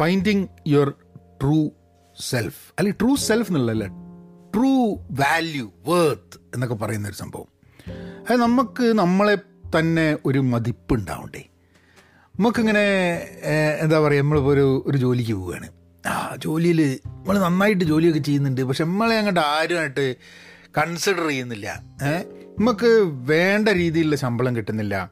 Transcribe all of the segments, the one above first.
Finding your true self അല്ലെങ്കിൽ true self എന്നുള്ളതല്ല true value worth എന്നൊക്കെ പറയുന്ന ഒരു സംഭവം. അത് നമുക്ക് നമ്മളെ തന്നെ ഒരു മതിപ്പുണ്ടാവണ്ടേ. നമുക്കിങ്ങനെ എന്താ പറയുക നമ്മളിപ്പോൾ ഒരു ഒരു ജോലിക്ക് പോവുകയാണ്. ആ ജോലിയിൽ നമ്മൾ നന്നായിട്ട് ജോലിയൊക്കെ ചെയ്യുന്നുണ്ട് പക്ഷെ നമ്മളെ അങ്ങോട്ട് ആരുമായിട്ട് കൺസിഡർ ചെയ്യുന്നില്ല. നമുക്ക് വേണ്ട രീതിയിലുള്ള ശമ്പളം കിട്ടുന്നില്ല.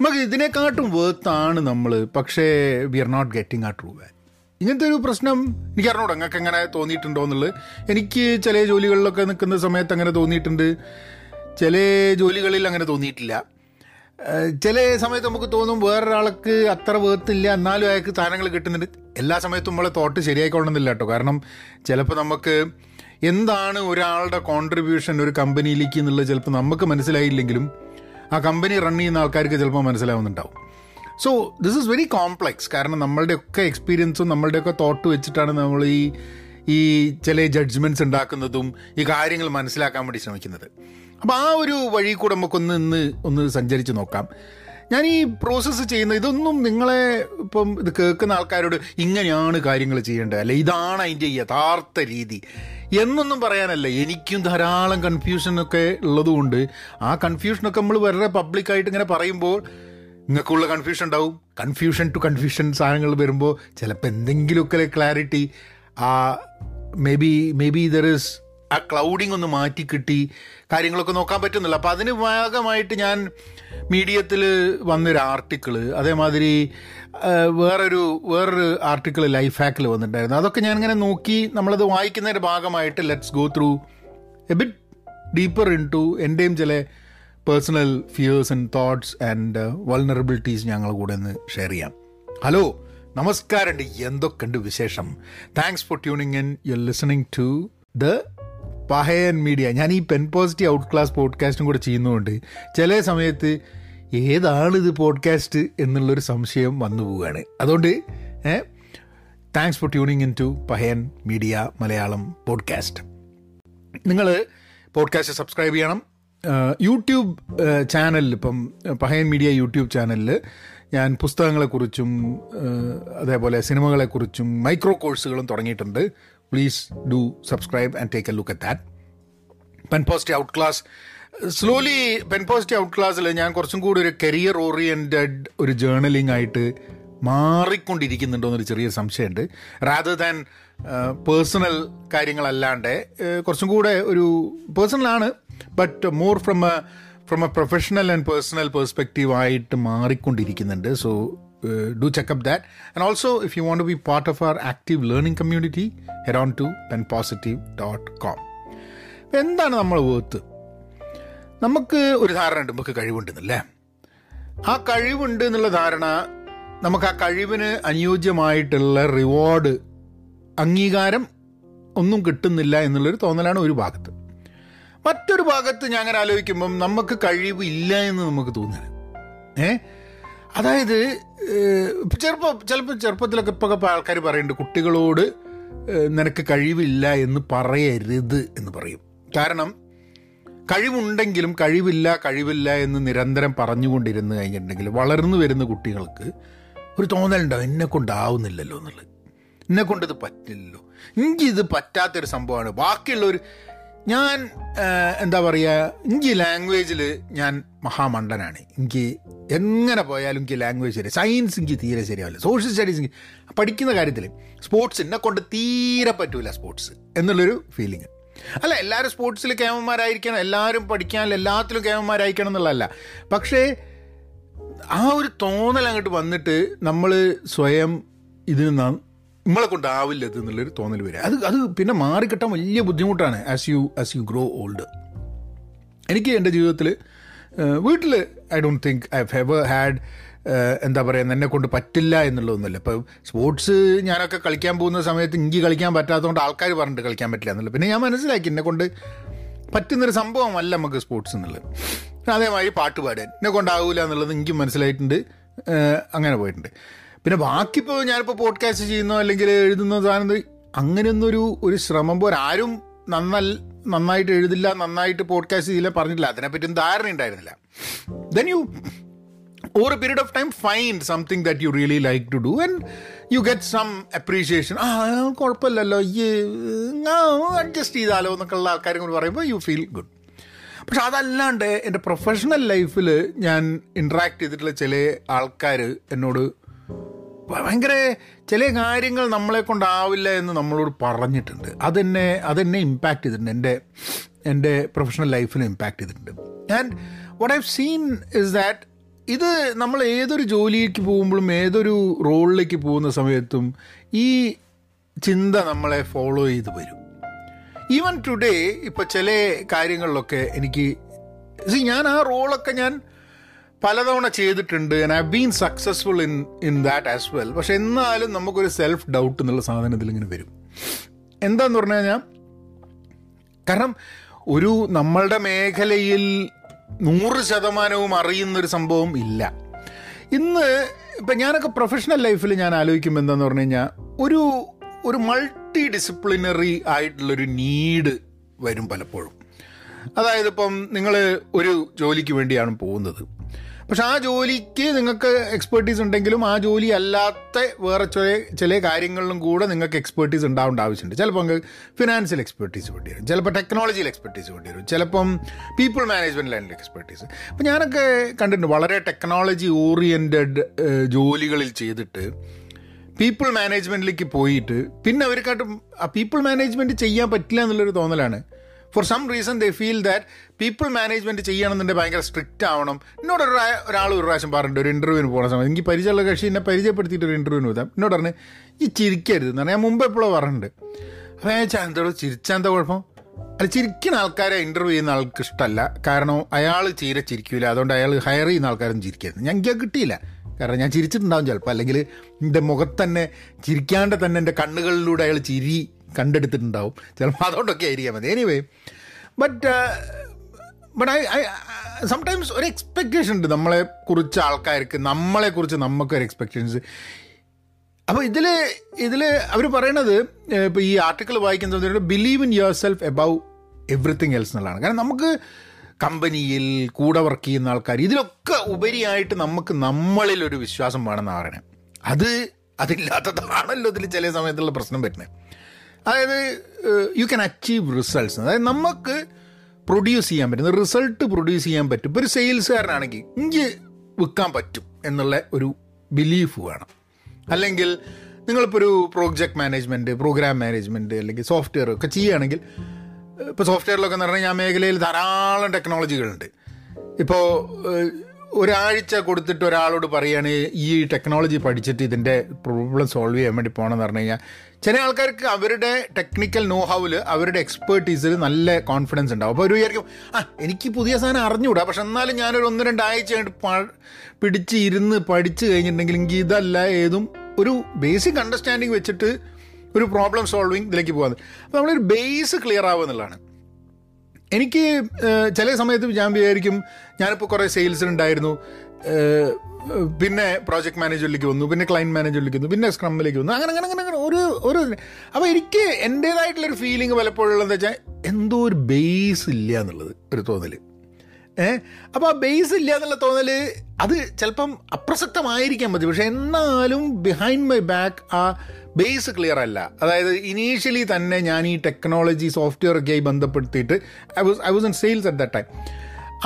നമുക്ക് ഇതിനെക്കാട്ടും വേർത്താണ് നമ്മൾ പക്ഷേ വി ആർ നോട്ട് ഗെറ്റിംഗ് ആ ട്രൂ വാല്യൂ ഇങ്ങനത്തെ ഒരു പ്രശ്നം എനിക്ക് അറിഞ്ഞൂട. നിങ്ങൾക്ക് എങ്ങനെ തോന്നിയിട്ടുണ്ടോ എന്നുള്ളത്. എനിക്ക് ചില ജോലികളിലൊക്കെ നിൽക്കുന്ന സമയത്ത് അങ്ങനെ തോന്നിയിട്ടുണ്ട്. ചില ജോലികളിൽ അങ്ങനെ തോന്നിയിട്ടില്ല. ചില സമയത്ത് നമുക്ക് തോന്നും വേറൊരാൾക്ക് അത്ര വേർത്തില്ല എന്നാലും അയാൾക്ക് സാധനങ്ങൾ കിട്ടുന്നുണ്ട്. എല്ലാ സമയത്തും നമ്മളെ തോട്ട് ശരിയായിക്കൊള്ളുന്നില്ല കേട്ടോ. കാരണം ചിലപ്പോൾ നമുക്ക് എന്താണ് ഒരാളുടെ കോൺട്രിബ്യൂഷൻ ഒരു കമ്പനിയിലേക്ക് എന്നുള്ളത് ചിലപ്പോൾ നമുക്ക് മനസ്സിലായില്ലെങ്കിലും ആ കമ്പനി റൺ ചെയ്യുന്ന ആൾക്കാർക്ക് ചിലപ്പോൾ മനസ്സിലാവുന്നുണ്ടാവും. So this is very complex കാരണം നമ്മളുടെയൊക്കെ എക്സ്പീരിയൻസും നമ്മളുടെയൊക്കെ തോട്ട് വെച്ചിട്ടാണ് നമ്മൾ ഈ ഈ ചില ജഡ്ജ്മെന്റ്സ് ഉണ്ടാക്കുന്നതും ഈ കാര്യങ്ങൾ മനസ്സിലാക്കാൻ വേണ്ടി ശ്രമിക്കുന്നത്. അപ്പോൾ ആ ഒരു വഴി കൂടെ നമുക്കൊന്ന് ഇന്ന് ഒന്ന് സഞ്ചരിച്ച് നോക്കാം. ഞാൻ ഈ പ്രോസസ്സ് ചെയ്യുന്ന ഇതൊന്നും നിങ്ങളെ ഇപ്പം ഇത് കേൾക്കുന്ന ആൾക്കാരോട് ഇങ്ങനെയാണ് കാര്യങ്ങൾ ചെയ്യേണ്ടത്? അല്ലെ ഇതാണ് അതിന്റെ യഥാർത്ഥ രീതി. എന്നൊന്നും പറയാനല്ല. എനിക്കും ധാരാളം കൺഫ്യൂഷനൊക്കെ ഉള്ളതുകൊണ്ട് ആ കൺഫ്യൂഷനൊക്കെ നമ്മൾ വളരെ പബ്ലിക്കായിട്ട് ഇങ്ങനെ പറയുമ്പോൾ നിങ്ങൾക്കുള്ള കൺഫ്യൂഷൻ ഉണ്ടാവും. കൺഫ്യൂഷൻ ടു കൺഫ്യൂഷൻ സാധനങ്ങൾ വരുമ്പോൾ ചിലപ്പോൾ എന്തെങ്കിലുമൊക്കെ ക്ലാരിറ്റി ആ maybe maybe there is a clouding ഒന്ന് മാറ്റി കിട്ടി. കാര്യങ്ങളൊക്കെ നോക്കാൻ പറ്റുന്നില്ല. അപ്പോൾ അതിന് ഭാഗമായിട്ട് ഞാൻ മീഡിയത്തിൽ വന്നൊരു ആർട്ടിക്കിൾ അതേമാതിരി വേറൊരു വേറൊരു ആർട്ടിക്കിൾ ലൈഫ് ഹാക്കിൽ വന്നിട്ടുണ്ടായിരുന്നു. അതൊക്കെ ഞാൻ ഇങ്ങനെ നോക്കി നമ്മളത് വായിക്കുന്നതിന്റെ ഭാഗമായിട്ട് let's go through a bit deeper into എന്റെയും ചില personal fears and thoughts and vulnerabilities ഞങ്ങൾ കൂടെ ഒന്ന് ഷെയർ ചെയ്യാം. ഹലോ നമസ്കാരമുണ്ട് എന്തൊക്കെയുണ്ട് വിശേഷം? Thanks for tuning in you listening to the Pahayan Media ഞാൻ ഈ പെൻ പോസിറ്റീവ് ഔട്ട് ക്ലാസ് പോഡ്കാസ്റ്റും കൂടെ ചെയ്യുന്നതുകൊണ്ട് ചില സമയത്ത് ഏതാണ് ഇത് പോഡ്കാസ്റ്റ് എന്നുള്ളൊരു സംശയം വന്നു പോവുകയാണ്. അതുകൊണ്ട് thanks for tuning in to Pahayan Media Malayalam podcast നിങ്ങൾ പോഡ്കാസ്റ്റ് സബ്സ്ക്രൈബ് ചെയ്യണം. യൂട്യൂബ് ചാനലിൽ ഇപ്പം പഹയൻ മീഡിയ യൂട്യൂബ് ചാനലിൽ ഞാൻ പുസ്തകങ്ങളെക്കുറിച്ചും അതേപോലെ സിനിമകളെക്കുറിച്ചും മൈക്രോ കോഴ്സുകളും തുടങ്ങിയിട്ടുണ്ട്. Please do subscribe and take a look at that pen positive out class slowly pen positive out ക്ലാസ്സിൽ ഞാൻ കുറച്ചും കൂടി ഒരു കരിയർ ഓറിയന്റഡ് ഒരു ജേർണലിംഗ് ആയിട്ട് മാറിക്കൊണ്ടിരിക്കുന്നുണ്ടോ എന്നൊരു ചെറിയ സംശയമുണ്ട്. റാദർ ദാൻ പേഴ്സണൽ കാര്യങ്ങളല്ലാണ്ട് ഏഹ്, കുറച്ചും കൂടെ ഒരു പേഴ്സണലാണ് but more from a from a professional and personal perspective ആയിട്ട് മാറിക്കൊണ്ടിരിക്കുന്നുണ്ട്. So do check up that and also if you want to be part of our active learning community heron to pen positive dot com എന്താണ് നമ്മൾ വേർത്ത് നമുക്ക് ഒരു ധാരണ ഉണ്ട് നമുക്ക് കഴിവുണ്ടെന്നല്ലേ? ആ കഴിവുണ്ട് എന്നുള്ള ധാരണ നമുക്ക് ആ കഴിവിന് അനുയോജ്യമായിട്ടുള്ള റിവാർഡ് അംഗീകാരം ഒന്നും കിട്ടുന്നില്ല എന്നുള്ളൊരു തോന്നലാണ് ഒരു ഭാഗത്ത്. മറ്റൊരു ഭാഗത്ത് ഞാൻ അങ്ങനെ ആലോചിക്കുമ്പം നമുക്ക് കഴിവ് ഇല്ല എന്ന് നമുക്ക് തോന്നുന്നത് ഏ? അതായത് ചെറുപ്പം ചിലപ്പോൾ ചെറുപ്പത്തിലൊക്കെ ഇപ്പോൾ ആൾക്കാർ പറയുന്നുണ്ട് കുട്ടികളോട് നിനക്ക് കഴിവില്ല എന്ന് പറയരുത് എന്ന് പറയും. കാരണം കഴിവുണ്ടെങ്കിലും കഴിവില്ല കഴിവില്ല എന്ന് നിരന്തരം പറഞ്ഞുകൊണ്ടിരുന്ന് കഴിഞ്ഞിട്ടുണ്ടെങ്കിൽ വളർന്നു വരുന്ന കുട്ടികൾക്ക് ഒരു തോന്നലുണ്ടാവും എന്നെ കൊണ്ടാവുന്നില്ലല്ലോ എന്നുള്ളത്. എന്നെ കൊണ്ട് പറ്റില്ലല്ലോ എനിക്കിത് പറ്റാത്തൊരു സംഭവമാണ്. ബാക്കിയുള്ളവർ ഞാൻ എന്താ പറയുക എനിക്ക് ലാംഗ്വേജിൽ ഞാൻ മഹാമണ്ഡനാണ് എനിക്ക് എങ്ങനെ പോയാലും എനിക്ക് ലാംഗ്വേജ് ശരി സയൻസ് എനിക്ക് തീരെ ശരിയാവില്ല. സോഷ്യൽ സ്റ്റഡീസ് പഠിക്കുന്ന കാര്യത്തിൽ സ്പോർട്സ് എന്നെ കൊണ്ട് തീരെ പറ്റൂല സ്പോർട്സ് എന്നുള്ളൊരു ഫീലിംഗ് അല്ല എല്ലാവരും സ്പോർട്സിൽ കേമന്മാരായിരിക്കണം എല്ലാവരും പഠിക്കാൻ എല്ലാത്തിലും കേമന്മാരായിരിക്കണം എന്നുള്ളതല്ല. പക്ഷേ ആ ഒരു തോന്നൽ അങ്ങോട്ട് വന്നിട്ട് നമ്മൾ സ്വയം ഇതിന് നമ്മളെ കൊണ്ടാവില്ല ഇത് എന്നുള്ളൊരു തോന്നൽ വരിക അത് അത് പിന്നെ മാറിക്കിട്ടാൻ വലിയ ബുദ്ധിമുട്ടാണ്. As you as you grow old എനിക്ക് എന്റെ ജീവിതത്തിൽ വീട്ടിൽ I don't think I ever had എന്താ പറയുക എന്നെ കൊണ്ട് പറ്റില്ല എന്നുള്ളതൊന്നുമില്ല. ഇപ്പം സ്പോർട്സ് ഞാനൊക്കെ കളിക്കാൻ പോകുന്ന സമയത്ത് എനിക്ക് കളിക്കാൻ പറ്റാത്തതുകൊണ്ട് ആൾക്കാർ പറഞ്ഞിട്ട് കളിക്കാൻ പറ്റില്ല എന്നുള്ളത്. പിന്നെ ഞാൻ മനസ്സിലാക്കി എന്നെ കൊണ്ട് പറ്റുന്നൊരു സംഭവമല്ല നമുക്ക് സ്പോർട്സ് എന്നുള്ളത്. അതേമാതിരി പാട്ട് പാടാൻ. എന്നെ കൊണ്ടാവില്ല എന്നുള്ളത് എനിക്കും മനസ്സിലായിട്ടുണ്ട്. അങ്ങനെ പോയിട്ടുണ്ട്. പിന്നെ ബാക്കിപ്പോൾ ഞാനിപ്പോൾ പോഡ്കാസ്റ്റ് ചെയ്യുന്നോ അല്ലെങ്കിൽ എഴുതുന്നോ സാധനം അങ്ങനെയൊന്നും ഒരു ശ്രമം പോലെ ആരും നന്നൽ നന്നായിട്ട് എഴുതില്ല നന്നായിട്ട് പോഡ്കാസ്റ്റ് ചെയ്യില്ല അതിനെപ്പറ്റി ഒന്നും ധാരണ ഉണ്ടായിരുന്നില്ല. Then you over a period of time find something that you really like to do and you get some appreciation ആ കുഴപ്പമില്ലല്ലോ. ഈ അഡ്ജസ്റ്റ് ചെയ്താലോ എന്നൊക്കെയുള്ള ആൾക്കാരും കൂടി പറയുമ്പോൾ യു ഫീൽ ഗുഡ് പക്ഷെ അതല്ലാണ്ട് എന്റെ പ്രൊഫഷണൽ ലൈഫിൽ ഞാൻ ഇൻട്രാക്ട് ചെയ്തിട്ടുള്ള ചില ആൾക്കാർ എന്നോട് ഭയങ്കര ചില കാര്യങ്ങൾ നമ്മളെ കൊണ്ടാവില്ല എന്ന് നമ്മളോട് പറഞ്ഞിട്ടുണ്ട്. അതെന്നെ അതെന്നെ ഇമ്പാക്റ്റ് ചെയ്തിട്ടുണ്ട്. എന്റെ എന്റെ പ്രൊഫഷണൽ ലൈഫിൽ ഇമ്പാക്റ്റ് ചെയ്തിട്ടുണ്ട്. And what I've seen is that ഇത് നമ്മൾ ഏതൊരു ജോലിക്ക് പോകുമ്പോഴും ഏതൊരു റോളിലേക്ക് പോകുന്ന സമയത്തും ഈ ചിന്ത നമ്മളെ ഫോളോ ചെയ്ത് വരും. ഈവൻ ടുഡേ ഇപ്പോൾ ചില കാര്യങ്ങളിലൊക്കെ എനിക്ക് ഞാൻ ആ റോളൊക്കെ ഞാൻ പലതവണ ചെയ്തിട്ടുണ്ട് and have been successful in in that as well പക്ഷെ എന്നാലും നമുക്കൊരു സെൽഫ് ഡൗട്ട് എന്നുള്ള സാധനത്തിൽ ഇങ്ങനെ വരും. എന്താന്ന് പറഞ്ഞു കഴിഞ്ഞാൽ കാരണം ഒരു നമ്മളുടെ മേഖലയിൽ നൂറ് ശതമാനവും അറിയുന്നൊരു സംഭവം ഇല്ല. ഇന്ന് ഇപ്പം ഞാനൊക്കെ പ്രൊഫഷണൽ ലൈഫിൽ ഞാൻ ആലോചിക്കുമ്പോൾ എന്താന്ന് പറഞ്ഞു കഴിഞ്ഞാൽ ഒരു ഒരു മൾട്ടി ഡിസിപ്ലിനറി ആയിട്ടുള്ളൊരു നീഡ് വരും പലപ്പോഴും. അതായത് ഇപ്പം നിങ്ങൾ ഒരു ജോലിക്ക് വേണ്ടിയാണ് പോകുന്നത്. പക്ഷെ ആ ജോലിക്ക് നിങ്ങൾക്ക് എക്സ്പേർട്ടീസ് ഉണ്ടെങ്കിലും ആ ജോലി അല്ലാത്ത വേറെ ചില ചില കാര്യങ്ങളിലും കൂടെ നിങ്ങൾക്ക് എക്സ്പേർട്ടീസ് ഉണ്ടാവേണ്ട ആവശ്യമുണ്ട്. ചിലപ്പോൾ നിങ്ങൾക്ക് ഫിനാൻഷ്യൽ എക്സ്പേർട്ടീസ് വേണ്ടി വരും. ചിലപ്പോൾ ടെക്നോളജിയിൽ എക്സ്പെർട്ടീസ് വേണ്ടി വരും. ചിലപ്പം പീപ്പിൾ മാനേജ്മെന്റ് ലൈനിൽ എക്സ്പെർട്ടീസ് അപ്പം ഞാനൊക്കെ കണ്ടിട്ടുണ്ട് വളരെ ടെക്നോളജി ഓറിയന്റഡ് ജോലികളിൽ ചെയ്തിട്ട് പീപ്പിൾ മാനേജ്മെന്റിലേക്ക് പോയിട്ട് പിന്നെ അവർക്കായിട്ട് ആ പീപ്പിൾ മാനേജ്മെന്റ് ചെയ്യാൻ പറ്റില്ല എന്നുള്ളൊരു തോന്നലാണ്. For some reason they feel that people management ചെയ്യണമെന്നുണ്ടെങ്കിൽ ഭയങ്കര സ്ട്രിക്റ്റ് ആവണം. എന്നോട് ഒരു ഒരാൾ ഒരു പ്രാവശ്യം പറഞ്ഞിട്ട് ഒരു ഇന്റർവ്യൂവിന് പോകുന്ന സമയത്ത്. എനിക്ക് പരിചയമുള്ള കക്ഷി എന്നെ പരിചയപ്പെടുത്തിയിട്ട് ഒരു ഇന്റർവ്യൂവിന് പോകാം എന്നോട് പറഞ്ഞ് ഈ ചിരിക്കരുത് എന്ന് പറഞ്ഞാൽ ഞാൻ മുമ്പ് എപ്പോഴും പറഞ്ഞിട്ടുണ്ട്. അപ്പോൾ ഞാൻ ചോദിച്ചാൽ എന്തോ ചിരിച്ചാൽ എന്താ കുഴപ്പം? അത് ചിരിക്കുന്ന ആൾക്കാരെ ഇന്റർവ്യൂ ചെയ്യുന്ന ആൾക്ക് ഇഷ്ടമല്ല കാരണം അയാൾ ചീര ചിരിക്കൂല. അതുകൊണ്ട് അയാൾ ഹയർ ചെയ്യുന്ന ആൾക്കാരും ചിരിക്കരുത്. ഞാൻ എനിക്ക് കിട്ടിയില്ല. കാരണം ഞാൻ ചിരിച്ചിട്ടുണ്ടാവും ചിലപ്പോൾ അല്ലെങ്കിൽ എന്റെ മുഖത്ത് തന്നെ ചിരിക്കാണ്ട് തന്നെ എന്റെ കണ്ണുകളിലൂടെ അയാൾ ചിരി കണ്ടെടുത്തിട്ടുണ്ടാവും. ചിലപ്പോൾ അതുകൊണ്ടൊക്കെ ആയിരിക്കാം മതി anyway but but I I sometimes ഒരു എക്സ്പെക്റ്റേഷൻ ഉണ്ട് നമ്മളെ കുറിച്ച് ആൾക്കാർക്ക് നമ്മളെ കുറിച്ച് നമുക്കൊരു എക്സ്പെക്റ്റേഷൻസ് അപ്പോൾ ഇതിൽ ഇതിൽ അവർ പറയണത് ഇപ്പോൾ ഈ ആർട്ടിക്കിൾ വായിക്കുന്ന സമയത്ത് believe in yourself above everything else എന്നുള്ളതാണ്. കാരണം നമുക്ക് കമ്പനിയിൽ കൂടെ വർക്ക് ചെയ്യുന്ന ആൾക്കാർ ഇതിലൊക്കെ ഉപരിയായിട്ട് നമുക്ക് നമ്മളിൽ ഒരു വിശ്വാസം വേണമെന്നാണ് പറയണത് അത് അതില്ലാത്തതാണല്ലോ ഇതിൽ ചില സമയത്തുള്ള പ്രശ്നം വരുന്നത്. അതായത് യു ക്യാൻ അച്ചീവ് റിസൾട്ട്സ് അതായത് നമുക്ക് പ്രൊഡ്യൂസ് ചെയ്യാൻ പറ്റുന്ന റിസൾട്ട് പ്രൊഡ്യൂസ് ചെയ്യാൻ പറ്റും. ഇപ്പോൾ ഒരു സെയിൽസുകാരനാണെങ്കിൽ ഇഞ്ച് വിൽക്കാൻ പറ്റും എന്നുള്ള ഒരു ബിലീഫ് വേണം. അല്ലെങ്കിൽ നിങ്ങളിപ്പോൾ ഒരു പ്രോജക്റ്റ് മാനേജ്മെന്റ് പ്രോഗ്രാം മാനേജ്മെന്റ് അല്ലെങ്കിൽ സോഫ്റ്റ്വെയർ ഒക്കെ ചെയ്യുകയാണെങ്കിൽ ഇപ്പോൾ സോഫ്റ്റ്വെയറിലൊക്കെ എന്ന് പറഞ്ഞാൽ ആ മേഖലയിൽ ധാരാളം ടെക്നോളജികളുണ്ട് ഇപ്പോൾ ഒരാഴ്ച കൊടുത്തിട്ട് ഒരാളോട് പറയുകയാണ് ഈ ടെക്നോളജി പഠിച്ചിട്ട് ഇതിന്റെ പ്രോബ്ലം സോൾവ് ചെയ്യാൻ വേണ്ടി പോകണമെന്ന് പറഞ്ഞു കഴിഞ്ഞാൽ ചില ആൾക്കാർക്ക് അവരുടെ ടെക്നിക്കൽ നോ ഹൗവിൽ അവരുടെ എക്സ്പേർട്ടീസിൽ നല്ല കോൺഫിഡൻസ് ഉണ്ടാവും. അപ്പോൾ ഒരു വിചാരിക്കും ആ എനിക്ക് പുതിയ സാധനം അറിഞ്ഞുകൂടാ പക്ഷെ എന്നാലും ഞാനൊരു ഒന്ന് രണ്ടാഴ്ച പിടിച്ച് ഇരുന്ന് പഠിച്ച് കഴിഞ്ഞിട്ടുണ്ടെങ്കിൽ എനിക്ക് ഇതല്ല ഏതും ഒരു ബേസിക് അണ്ടർസ്റ്റാൻഡിങ് വെച്ചിട്ട് ഒരു പ്രോബ്ലം സോൾവിങ് ഇതിലേക്ക് പോകുന്നത് അപ്പോൾ നമ്മളൊരു ബേസ് ക്ലിയർ ആവുക എന്നുള്ളതാണ്. എനിക്ക് ചില സമയത്ത് ഞാൻ വിചാരിക്കും ഞാനിപ്പോൾ കുറേ സെയിൽസ് ഉണ്ടായിരുന്നു പിന്നെ പ്രോജക്റ്റ് മാനേജറിലേക്ക് വന്നു പിന്നെ ക്ലയന്റ് മാനേജറിലേക്ക് വന്നു പിന്നെ സ്ക്രമ്മിലേക്ക് വന്നു. അങ്ങനെ അങ്ങനെ അങ്ങനെ അങ്ങനെ ഒരു ഒരു അപ്പോൾ എനിക്ക് എന്റേതായിട്ടുള്ളൊരു ഫീലിംഗ് പലപ്പോഴുള്ളതെന്ന് വെച്ചാൽ എന്തോ ഒരു ബേസ് ഇല്ല എന്നുള്ളത് ഒരു തോന്നൽ ഏ അപ്പോൾ ആ ബേസ് ഇല്ല എന്നുള്ള തോന്നൽ അത് ചിലപ്പം അപ്രസക്തമായിരിക്കാൻ പറ്റും. പക്ഷെ എന്നാലും ബിഹൈൻഡ് മൈ ബാക്ക് ആ ബേസ് ക്ലിയർ അല്ല. അതായത് ഇനീഷ്യലി തന്നെ ഞാൻ ഈ ടെക്നോളജി സോഫ്റ്റ്വെയർ ഒക്കെ ആയി ബന്ധപ്പെടുത്തിയിട്ട് I was I was in sales at the time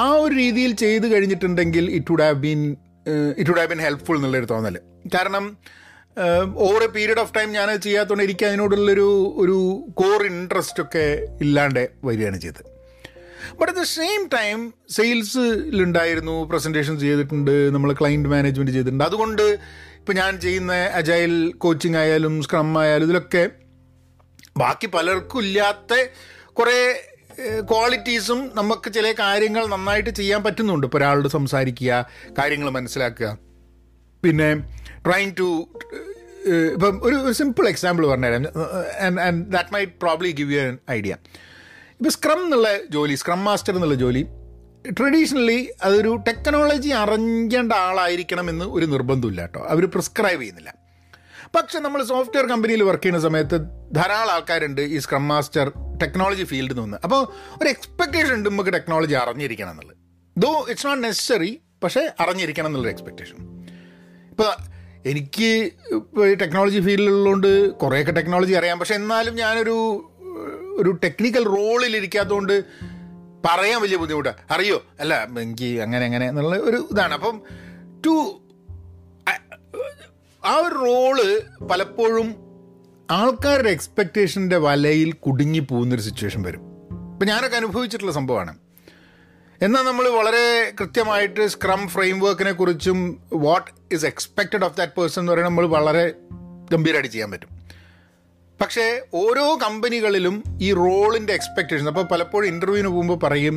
ആ ഒരു രീതിയിൽ ചെയ്ത് കഴിഞ്ഞിട്ടുണ്ടെങ്കിൽ it would have been it would have been helpful എന്നുള്ളൊരു തോന്നൽ കാരണം over a period of time ഞാൻ ചെയ്യാത്തതുകൊണ്ട് എനിക്ക് അതിനോടുള്ളൊരു ഒരു കോർ ഇൻട്രസ്റ്റ് ഒക്കെ ഇല്ലാണ്ട് വരികയാണ് ചെയ്തത്. But at the same time സെയിൽസിലുണ്ടായിരുന്നു presentations ചെയ്തിട്ടുണ്ട് നമ്മൾ ക്ലയന്റ് മാനേജ്മെന്റ് ചെയ്തിട്ടുണ്ട്. അതുകൊണ്ട് ഇപ്പോൾ ഞാൻ ചെയ്യുന്ന അജൈൽ കോച്ചിങ് ആയാലും സ്ക്രം ആയാലും ഇതിലൊക്കെ ബാക്കി പലർക്കും ഇല്ലാത്ത കുറേ ക്വാളിറ്റീസും നമുക്ക് ചില കാര്യങ്ങൾ നന്നായിട്ട് ചെയ്യാൻ പറ്റുന്നുണ്ട്. ഇപ്പോൾ ഒരാളോട് സംസാരിക്കുക കാര്യങ്ങൾ മനസ്സിലാക്കുക. പിന്നെ ട്രൈങ് ടു ഇപ്പം ഒരു സിമ്പിൾ എക്സാമ്പിൾ പറഞ്ഞുതരാം. And that my probably give you idea ഇപ്പോൾ സ്ക്രം എന്നുള്ള ജോലി സ്ക്രം മാസ്റ്റർ എന്നുള്ള ജോലി ട്രഡീഷണലി അതൊരു ടെക്നോളജി അറിഞ്ഞേണ്ട ആളായിരിക്കണമെന്ന് ഒരു നിർബന്ധമില്ല കേട്ടോ. അവർ പ്രിസ്ക്രൈബ് ചെയ്യുന്നില്ല. പക്ഷെ നമ്മൾ സോഫ്റ്റ്വെയർ കമ്പനിയിൽ വർക്ക് ചെയ്യുന്ന സമയത്ത് ധാരാളം ആൾക്കാരുണ്ട് ഈ സ്ക്രം മാസ്റ്റർ ടെക്നോളജി ഫീൽഡിൽ നിന്ന് അപ്പോൾ ഒരു എക്സ്പെക്റ്റേഷൻ ഉണ്ട് നമുക്ക് ടെക്നോളജി അറിഞ്ഞിരിക്കണം എന്നുള്ളത്. ദോ ഇറ്റ്സ് നോട്ട് നെസസറി പക്ഷേ അറിഞ്ഞിരിക്കണം എന്നുള്ളൊരു എക്സ്പെക്റ്റേഷൻ ഇപ്പോൾ എനിക്ക് ടെക്നോളജി ഫീൽഡിലുള്ളതുകൊണ്ട് കുറേയൊക്കെ ടെക്നോളജി അറിയാം. പക്ഷെ എന്നാലും ഞാനൊരു ഒരു ടെക്നിക്കൽ റോളിൽ ഇരിക്കാത്തതുകൊണ്ട് പറയാൻ വലിയ ബുദ്ധിമുട്ടാണ് അറിയോ? അല്ല എനിക്ക് അങ്ങനെ അങ്ങനെ എന്നുള്ള ഒരു ഇതാണ്. അപ്പം ടു ആ ഒരു റോൾ പലപ്പോഴും ആൾക്കാരുടെ എക്സ്പെക്റ്റേഷന്റെ വലയിൽ കുടുങ്ങി പോകുന്നൊരു സിറ്റുവേഷൻ വരും. ഇപ്പം ഞാനൊക്കെ അനുഭവിച്ചിട്ടുള്ള സംഭവമാണ്. എന്നാൽ നമ്മൾ വളരെ കൃത്യമായിട്ട് സ്ക്രം ഫ്രെയിം വർക്കിനെ കുറിച്ചും what is expected of that person എന്ന് പറയുന്നത് നമ്മൾ വളരെ ഗംഭീരമായിട്ട് ചെയ്യാൻ പറ്റും. പക്ഷേ ഓരോ കമ്പനികളിലും ഈ റോളിന്റെ എക്സ്പെക്റ്റേഷൻ അപ്പോൾ പലപ്പോഴും ഇന്റർവ്യൂവിന് പോകുമ്പോൾ പറയും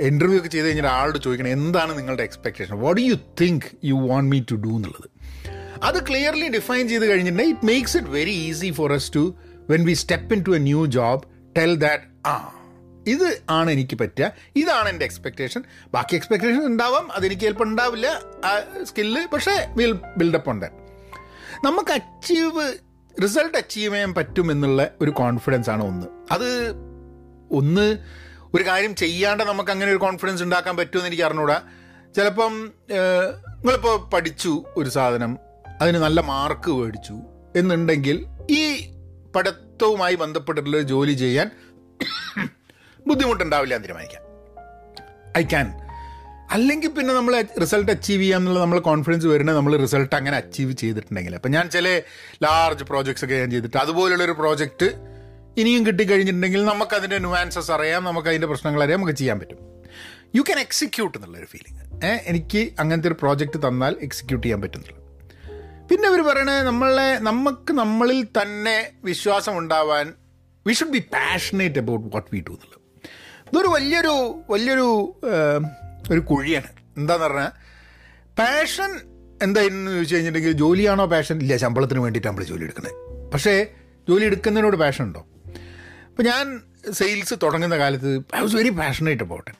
ഇന്റർവ്യൂ ഒക്കെ ചെയ്ത് കഴിഞ്ഞാൽ ആളോട് ചോദിക്കണം എന്താണ് നിങ്ങളുടെ expectation what you think you want me to do എന്നുള്ളത്? അത് ക്ലിയർലി ഡിഫൈൻ ചെയ്ത് കഴിഞ്ഞിട്ടുണ്ടെങ്കിൽ it makes it very easy for us to when we step into a new job tell that ആ ഇത് ആണ് എനിക്ക് പറ്റുക ഇതാണ് എന്റെ എക്സ്പെക്റ്റേഷൻ ബാക്കി എക്സ്പെക്റ്റേഷൻ ഉണ്ടാവാം അതെനിക്ക് ചിലപ്പോൾ ഉണ്ടാവില്ല ആ സ്കില്ല് പക്ഷേ വിൽ ബിൽഡപ്പ് ഉണ്ട് നമുക്ക് അച്ചീവ് റിസൾട്ട് അച്ചീവ് ചെയ്യാൻ പറ്റും എന്നുള്ള ഒരു കോൺഫിഡൻസ് ആണ് ഒന്ന്. അത് ഒന്ന് ഒരു കാര്യം ചെയ്യാണ്ട് നമുക്ക് അങ്ങനെ ഒരു കോൺഫിഡൻസ് ഉണ്ടാക്കാൻ പറ്റുമെന്ന് എനിക്ക് അറിഞ്ഞൂടാ. ചിലപ്പം നിങ്ങളിപ്പോൾ പഠിച്ചു ഒരു സാധനം അതിന് നല്ല മാർക്ക് മേടിച്ചു എന്നുണ്ടെങ്കിൽ ഈ പഠിത്തവുമായി ബന്ധപ്പെട്ടിട്ടുള്ള ജോലി ചെയ്യാൻ ബുദ്ധിമുട്ടുണ്ടാവില്ല എന്ന് തീരുമാനിക്കാം. ഐ ക്യാൻ അല്ലെങ്കിൽ പിന്നെ നമ്മൾ റിസൾട്ട് അച്ചീവ് ചെയ്യാം എന്നുള്ള നമ്മൾ കോൺഫിഡൻസ് വരുന്നത് നമ്മൾ റിസൾട്ട് അങ്ങനെ അച്ചീവ് ചെയ്തിട്ടുണ്ടെങ്കിൽ. അപ്പം ഞാൻ ചില ലാർജ് പ്രോജക്ട്സ് ഒക്കെ ഞാൻ ചെയ്തിട്ട് അതുപോലുള്ളൊരു പ്രോജക്റ്റ് ഇനിയും കിട്ടിക്കഴിഞ്ഞിട്ടുണ്ടെങ്കിൽ നമുക്ക് അതിന്റെ നുവാൻസസ് അറിയാം നമുക്ക് അതിന്റെ പ്രശ്നങ്ങൾ അറിയാം നമുക്ക് ചെയ്യാൻ പറ്റും. യു ക്യാൻ എക്സിക്യൂട്ട് എന്നുള്ളൊരു ഫീലിംഗ് എനിക്ക് അങ്ങനത്തെ ഒരു പ്രോജക്റ്റ് തന്നാൽ എക്സിക്യൂട്ട് ചെയ്യാൻ പറ്റുന്നില്ല പിന്നെ അവർ പറയണത് നമ്മളെ നമുക്ക് നമ്മളിൽ തന്നെ വിശ്വാസം ഉണ്ടാവാൻ we should be passionate about what we do എന്നുള്ളത്. ഇതൊരു വലിയൊരു വലിയൊരു ഒരു കുഴിയാണ്. എന്താന്ന് പറഞ്ഞാൽ പാഷൻ എന്തായിരുന്നു ചോദിച്ചു കഴിഞ്ഞിട്ടുണ്ടെങ്കിൽ ജോലിയാണോ പാഷൻ ഇല്ല ശമ്പളത്തിന് വേണ്ടിയിട്ട് നമ്മൾ ജോലി എടുക്കുന്നത്. പക്ഷേ ജോലി എടുക്കുന്നതിനോട് പാഷൻ ഉണ്ടോ? അപ്പോൾ ഞാൻ സെയിൽസ് തുടങ്ങുന്ന കാലത്ത് I was very passionate about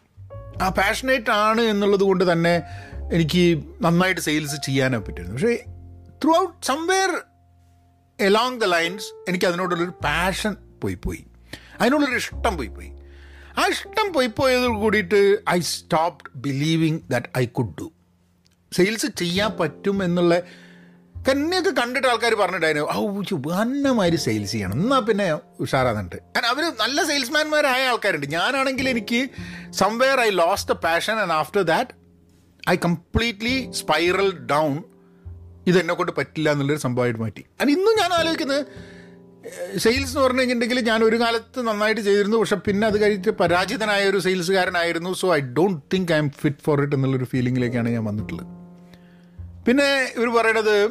ആ പാഷനേറ്റ് ആണ് എന്നുള്ളത് കൊണ്ട് തന്നെ എനിക്ക് നന്നായിട്ട് സെയിൽസ് ചെയ്യാനോ പറ്റുന്നു പക്ഷേ throughout somewhere along the lines എനിക്ക് അതിനോടുള്ളൊരു പാഷൻ പോയി പോയി. അതിനുള്ളൊരു ഇഷ്ടം പോയി പോയി. ആ ഇഷ്ടം പോയി പോയത് കൂടിയിട്ട് I stop believing that I could do sales ചെയ്യാൻ പറ്റും എന്നുള്ള കന്നെയൊക്കെ കണ്ടിട്ട് ആൾക്കാർ പറഞ്ഞിട്ടായിരുന്നു ഔ വന്നമാതിരി സെയിൽസ് ചെയ്യണം. എന്നാൽ പിന്നെ ഉഷാറാന്നിട്ട്. അവർ നല്ല സെയിൽസ്മാൻമാരായ ആൾക്കാരുണ്ട്. ഞാനാണെങ്കിൽ എനിക്ക് somewhere I lost the passion and after that I completely spiral down ഇതെന്നെ കൊണ്ട് പറ്റില്ല എന്നുള്ളൊരു സംഭവമായിട്ട് മാറ്റി. അത് ഇന്നും ഞാൻ ആലോചിക്കുന്നത് സെയിൽസ് എന്ന് പറഞ്ഞു കഴിഞ്ഞിട്ടുണ്ടെങ്കിൽ ഞാൻ ഒരു കാലത്ത് നന്നായിട്ട് ചെയ്തിരുന്നു. പക്ഷെ പിന്നെ അത് കഴിഞ്ഞിട്ട് പരാജിതനായ ഒരു സെയിൽസുകാരനായിരുന്നു. So I don't think I'm fit for it എന്നുള്ളൊരു ഫീലിങ്ങിലേക്കാണ് ഞാൻ വന്നിട്ടുള്ളത്. പിന്നെ ഇവർ പറയണത്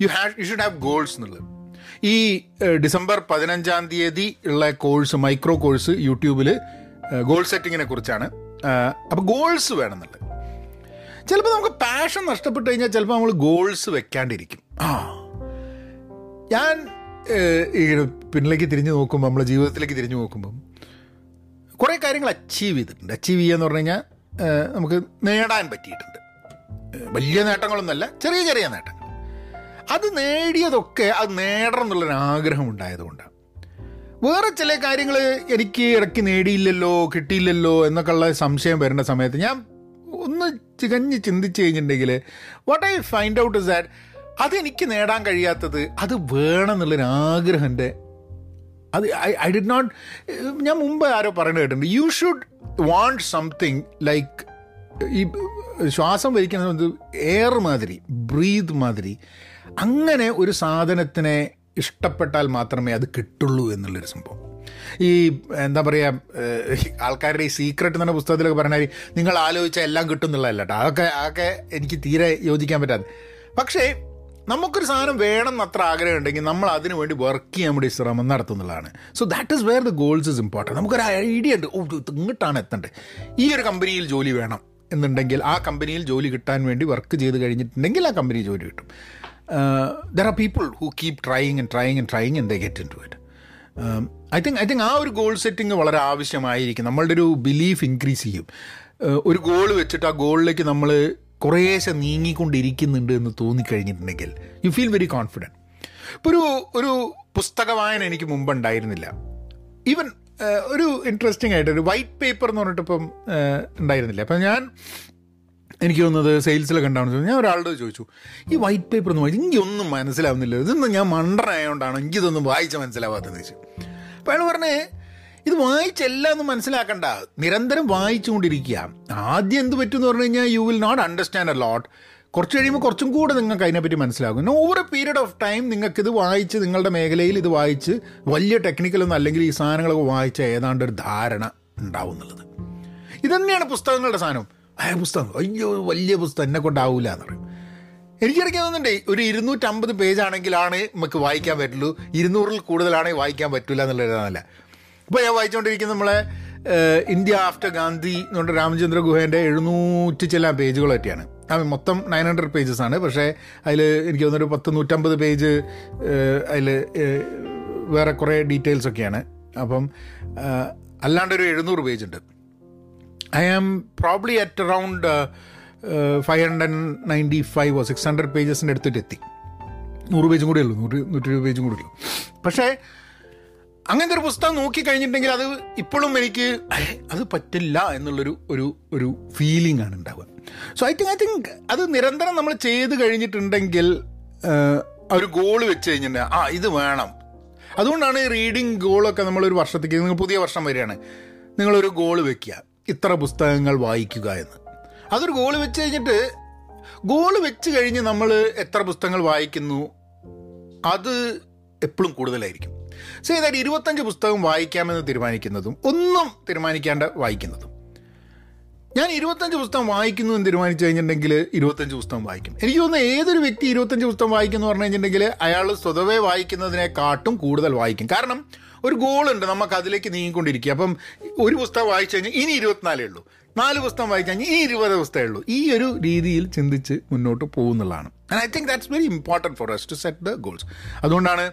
you have you should have goals എന്നുള്ളത്. ഈ ഡിസംബർ പതിനഞ്ചാം തീയതി ഉള്ള കോഴ്സ് മൈക്രോ കോഴ്സ് യൂട്യൂബിൽ ഗോൾ സെറ്റിങ്ങിനെ കുറിച്ചാണ്. അപ്പോൾ ഗോൾസ് വേണമെന്നുള്ളത്. ചിലപ്പോൾ നമുക്ക് പാഷൻ നഷ്ടപ്പെട്ട് കഴിഞ്ഞാൽ ചിലപ്പോൾ നമ്മൾ ഗോൾസ് വെക്കാണ്ടിരിക്കും. ആ. ഞാൻ ഈ പിന്നിലേക്ക് തിരിഞ്ഞു നോക്കുമ്പോൾ നമ്മളെ ജീവിതത്തിലേക്ക് തിരിഞ്ഞു നോക്കുമ്പം കുറേ കാര്യങ്ങൾ അച്ചീവ് ചെയ്തിട്ടുണ്ട്. അച്ചീവ് ചെയ്യുക എന്ന് പറഞ്ഞു കഴിഞ്ഞാൽ നമുക്ക് നേടാൻ പറ്റിയിട്ടുണ്ട്. വലിയ നേട്ടങ്ങളൊന്നുമല്ല ചെറിയ ചെറിയ നേട്ടങ്ങൾ. അത് നേടിയതൊക്കെ അത് നേടണം എന്നുള്ളൊരു ആഗ്രഹം ഉണ്ടായതുകൊണ്ടാണ് വേറെ ചില കാര്യങ്ങൾ എനിക്ക് ഇടയ്ക്ക് നേടിയില്ലല്ലോ കിട്ടിയില്ലല്ലോ എന്നൊക്കെയുള്ള സംശയം വരുന്ന സമയത്ത് ഞാൻ ഒന്ന് ചികഞ്ഞ് ചിന്തിച്ച് കഴിഞ്ഞിട്ടുണ്ടെങ്കിൽ what I find out is that അതെനിക്ക് നേടാൻ കഴിയാത്തത് അത് വേണം ആഗ്രഹം എന്റെ അത് ഐ ഐ ഡിഡ് നോട്ട് ഞാൻ മുമ്പ് ആരോ പറയുന്നത് കേട്ടിട്ടുണ്ട്. You should want something like ഈ ശ്വാസം വലിക്കുന്ന സമയത്ത് എയർ മാതിരി ബ്രീത്ത് മാതിരി. അങ്ങനെ ഒരു സാധനത്തിനെ ഇഷ്ടപ്പെട്ടാൽ മാത്രമേ അത് കിട്ടുള്ളൂ എന്നുള്ളൊരു സംഭവം. ഈ എന്താ പറയുക ആൾക്കാരുടെ ഈ സീക്രട്ട് എന്ന പുസ്തകത്തിലൊക്കെ പറഞ്ഞാൽ നിങ്ങൾ ആലോചിച്ചാൽ എല്ലാം കിട്ടും എന്നുള്ളതല്ല കേട്ടോ. അതൊക്കെ അതൊക്കെ എനിക്ക് തീരെ യോജിക്കാൻ പറ്റാതെ. പക്ഷേ നമുക്കൊരു സാധനം വേണം എന്ന് അത്ര ആഗ്രഹം ഉണ്ടെങ്കിൽ നമ്മൾ അതിനു വേണ്ടി വർക്ക് ചെയ്യാൻ വേണ്ടി ശ്രമം നടത്തുന്നതാണ്. So that is where the goals is important നമുക്കൊരു ഐഡിയ ഉണ്ട്. ഓ ഇങ്ങോട്ടാണ് എത്തേണ്ടത്. ഈ ഒരു കമ്പനിയിൽ ജോലി വേണം എന്നുണ്ടെങ്കിൽ ആ കമ്പനിയിൽ ജോലി കിട്ടാൻ വേണ്ടി വർക്ക് ചെയ്ത് കഴിഞ്ഞിട്ടുണ്ടെങ്കിൽ ആ കമ്പനി ജോലി കിട്ടും. There are people who keep trying and trying and trying the get in to it I think I think ആ ഒരു ഗോൾ സെറ്റിംഗ് വളരെ ആവശ്യമായിരിക്കും. നമ്മളുടെ ഒരു ബിലീഫ് ഇൻക്രീസ് ചെയ്യും. ഒരു ഗോൾ വെച്ചിട്ട് ആ ഗോളിലേക്ക് നമ്മൾ കുറേശ്ശെ നീങ്ങിക്കൊണ്ടിരിക്കുന്നുണ്ട് എന്ന് തോന്നിക്കഴിഞ്ഞിട്ടുണ്ടെങ്കിൽ യു ഫീൽ വെരി കോൺഫിഡന്റ് ഇപ്പോൾ ഒരു ഒരു പുസ്തക വായന എനിക്ക് മുമ്പ് ഉണ്ടായിരുന്നില്ല ഈവൻ ഒരു ഇൻട്രസ്റ്റിംഗ് ആയിട്ട് ഒരു വൈറ്റ് പേപ്പർ എന്ന് പറഞ്ഞിട്ട് ഇപ്പം ഉണ്ടായിരുന്നില്ല. അപ്പം ഞാൻ എനിക്ക് തോന്നുന്നത് സെയിൽസിലൊക്കെ ഉണ്ടാവുന്ന ഞാൻ ഒരാളോട് ചോദിച്ചു ഈ വൈറ്റ് പേപ്പർ എന്ന് വായിച്ചു എനിക്കൊന്നും മനസ്സിലാവുന്നില്ല. ഇതൊന്നും ഞാൻ മണ്ടനായതുകൊണ്ടാണ് എനിക്കിതൊന്നും വായിച്ച മനസ്സിലാവാത്തതെന്ന് ചോദിച്ചു. അപ്പോൾ അയാൾ പറഞ്ഞേ ഇത് വായിച്ചല്ല എന്ന് മനസ്സിലാക്കണ്ട. നിരന്തരം വായിച്ചുകൊണ്ടിരിക്കുക. ആദ്യം എന്ത് പറ്റുമെന്ന് പറഞ്ഞു കഴിഞ്ഞാൽ you will not understand a lot കുറച്ച് കഴിയുമ്പോൾ കുറച്ചും കൂടെ നിങ്ങൾക്ക് അതിനെപ്പറ്റി മനസ്സിലാകും. Over a period of time നിങ്ങൾക്കിത് വായിച്ച് നിങ്ങളുടെ മേഖലയിൽ ഇത് വായിച്ച് വലിയ ടെക്നിക്കലൊന്നും അല്ലെങ്കിൽ ഈ സാധനങ്ങളൊക്കെ വായിച്ച ഏതാണ്ട് ഒരു ധാരണ ഉണ്ടാവും എന്നുള്ളത്. ഇതന്നെയാണ് പുസ്തകങ്ങളുടെ സാധനം. ആ പുസ്തകം. അയ്യോ വലിയ പുസ്തകം. എന്നെ കൊണ്ടാവില്ല എന്ന് പറയും. എനിക്കിടയ്ക്ക് തോന്നുന്നുണ്ട് ഒരു ഇരുന്നൂറ്റമ്പത് പേജാണെങ്കിലാണ് നമുക്ക് വായിക്കാൻ പറ്റുള്ളൂ. ഇരുന്നൂറിൽ കൂടുതലാണെങ്കിൽ വായിക്കാൻ പറ്റില്ല എന്നുള്ളതാണ് ഇപ്പോൾ ഞാൻ വായിച്ചുകൊണ്ടിരിക്കുന്ന നമ്മളെ ഇന്ത്യ ആഫ്റ്റർ ഗാന്ധി എന്ന് പറഞ്ഞ രാമചന്ദ്ര ഗുഹേന്റെ എഴുന്നൂറ്റി ചില പേജുകളൊക്കെയാണ് അത് മൊത്തം നയൻ ഹൺഡ്രഡ് പേജസ് ആണ്. പക്ഷേ അതിൽ എനിക്ക് തോന്നുന്നൊരു പത്ത് നൂറ്റമ്പത് പേജ് അതിൽ വേറെ കുറേ ഡീറ്റെയിൽസ് ഒക്കെയാണ്. അപ്പം അല്ലാണ്ട് ഒരു എഴുന്നൂറ് പേജ് ഉണ്ട്. I am probably at around five hundred ninety five or six hundred പേജസിന്റെ അടുത്തിട്ട് എത്തി. നൂറ് പേജും കൂടെ ഉള്ളൂ. നൂറ് നൂറ്റി ഇരുപത് പേജും കൂടെ ഉള്ളൂ. പക്ഷേ അങ്ങനത്തെ ഒരു പുസ്തകം നോക്കി കഴിഞ്ഞിട്ടുണ്ടെങ്കിൽ അത് ഇപ്പോഴും എനിക്ക് അത് പറ്റില്ല എന്നുള്ളൊരു ഒരു ഒരു ഫീലിംഗ് ആണ് ഉണ്ടാവുക. So I think I think അത് നിരന്തരം നമ്മൾ ചെയ്ത് കഴിഞ്ഞിട്ടുണ്ടെങ്കിൽ ഒരു ഗോൾ വെച്ച് കഴിഞ്ഞിട്ടുണ്ടെങ്കിൽ ആ ഇത് വേണം. അതുകൊണ്ടാണ് ഈ റീഡിങ് ഗോളൊക്കെ നമ്മളൊരു വർഷത്തേക്ക് നിങ്ങൾ പുതിയ വർഷം വരികയാണ് നിങ്ങളൊരു ഗോൾ വെക്കുക. ഇത്ര പുസ്തകങ്ങൾ വായിക്കുക എന്ന്. അതൊരു ഗോൾ വെച്ച് കഴിഞ്ഞിട്ട് ഗോൾ വെച്ച് കഴിഞ്ഞ് നമ്മൾ എത്ര പുസ്തകങ്ങൾ വായിക്കുന്നു അത് എപ്പോഴും കൂടുതലായിരിക്കും. സോ ഏതായാലും ഇരുപത്തഞ്ച് പുസ്തകം വായിക്കാമെന്ന് തീരുമാനിക്കുന്നതും ഒന്നും തീരുമാനിക്കാണ്ട് വായിക്കുന്നതും. ഞാൻ ഇരുപത്തഞ്ച് പുസ്തകം വായിക്കുന്നു എന്ന് തീരുമാനിച്ചു കഴിഞ്ഞിട്ടുണ്ടെങ്കിൽ ഇരുപത്തഞ്ച് പുസ്തകം വായിക്കും. എനിക്ക് തോന്നുന്നു ഏതൊരു വ്യക്തി ഇരുപത്തഞ്ച് പുസ്തകം വായിക്കുന്നു പറഞ്ഞു കഴിഞ്ഞിട്ടുണ്ടെങ്കിൽ അയാൾ സ്വതവേ വായിക്കുന്നതിനെക്കാട്ടും കൂടുതൽ വായിക്കും. കാരണം ഒരു ഗോളുണ്ട് നമുക്ക് അതിലേക്ക് നീങ്ങിക്കൊണ്ടിരിക്കുക. അപ്പം ഒരു പുസ്തകം വായിച്ചു കഴിഞ്ഞാൽ ഇനി ഇരുപത്തിനാലേ ഉള്ളൂ. നാല് പുസ്തകം വായിച്ചു കഴിഞ്ഞാൽ ഈ ഇരുപത് പുസ്തകമേ ഉള്ളൂ. ഈ ഒരു രീതിയിൽ ചിന്തിച്ച് മുന്നോട്ട് പോകുന്നുള്ളതാണ്. And I think that's very important for us to set the goals അതുകൊണ്ടാണ്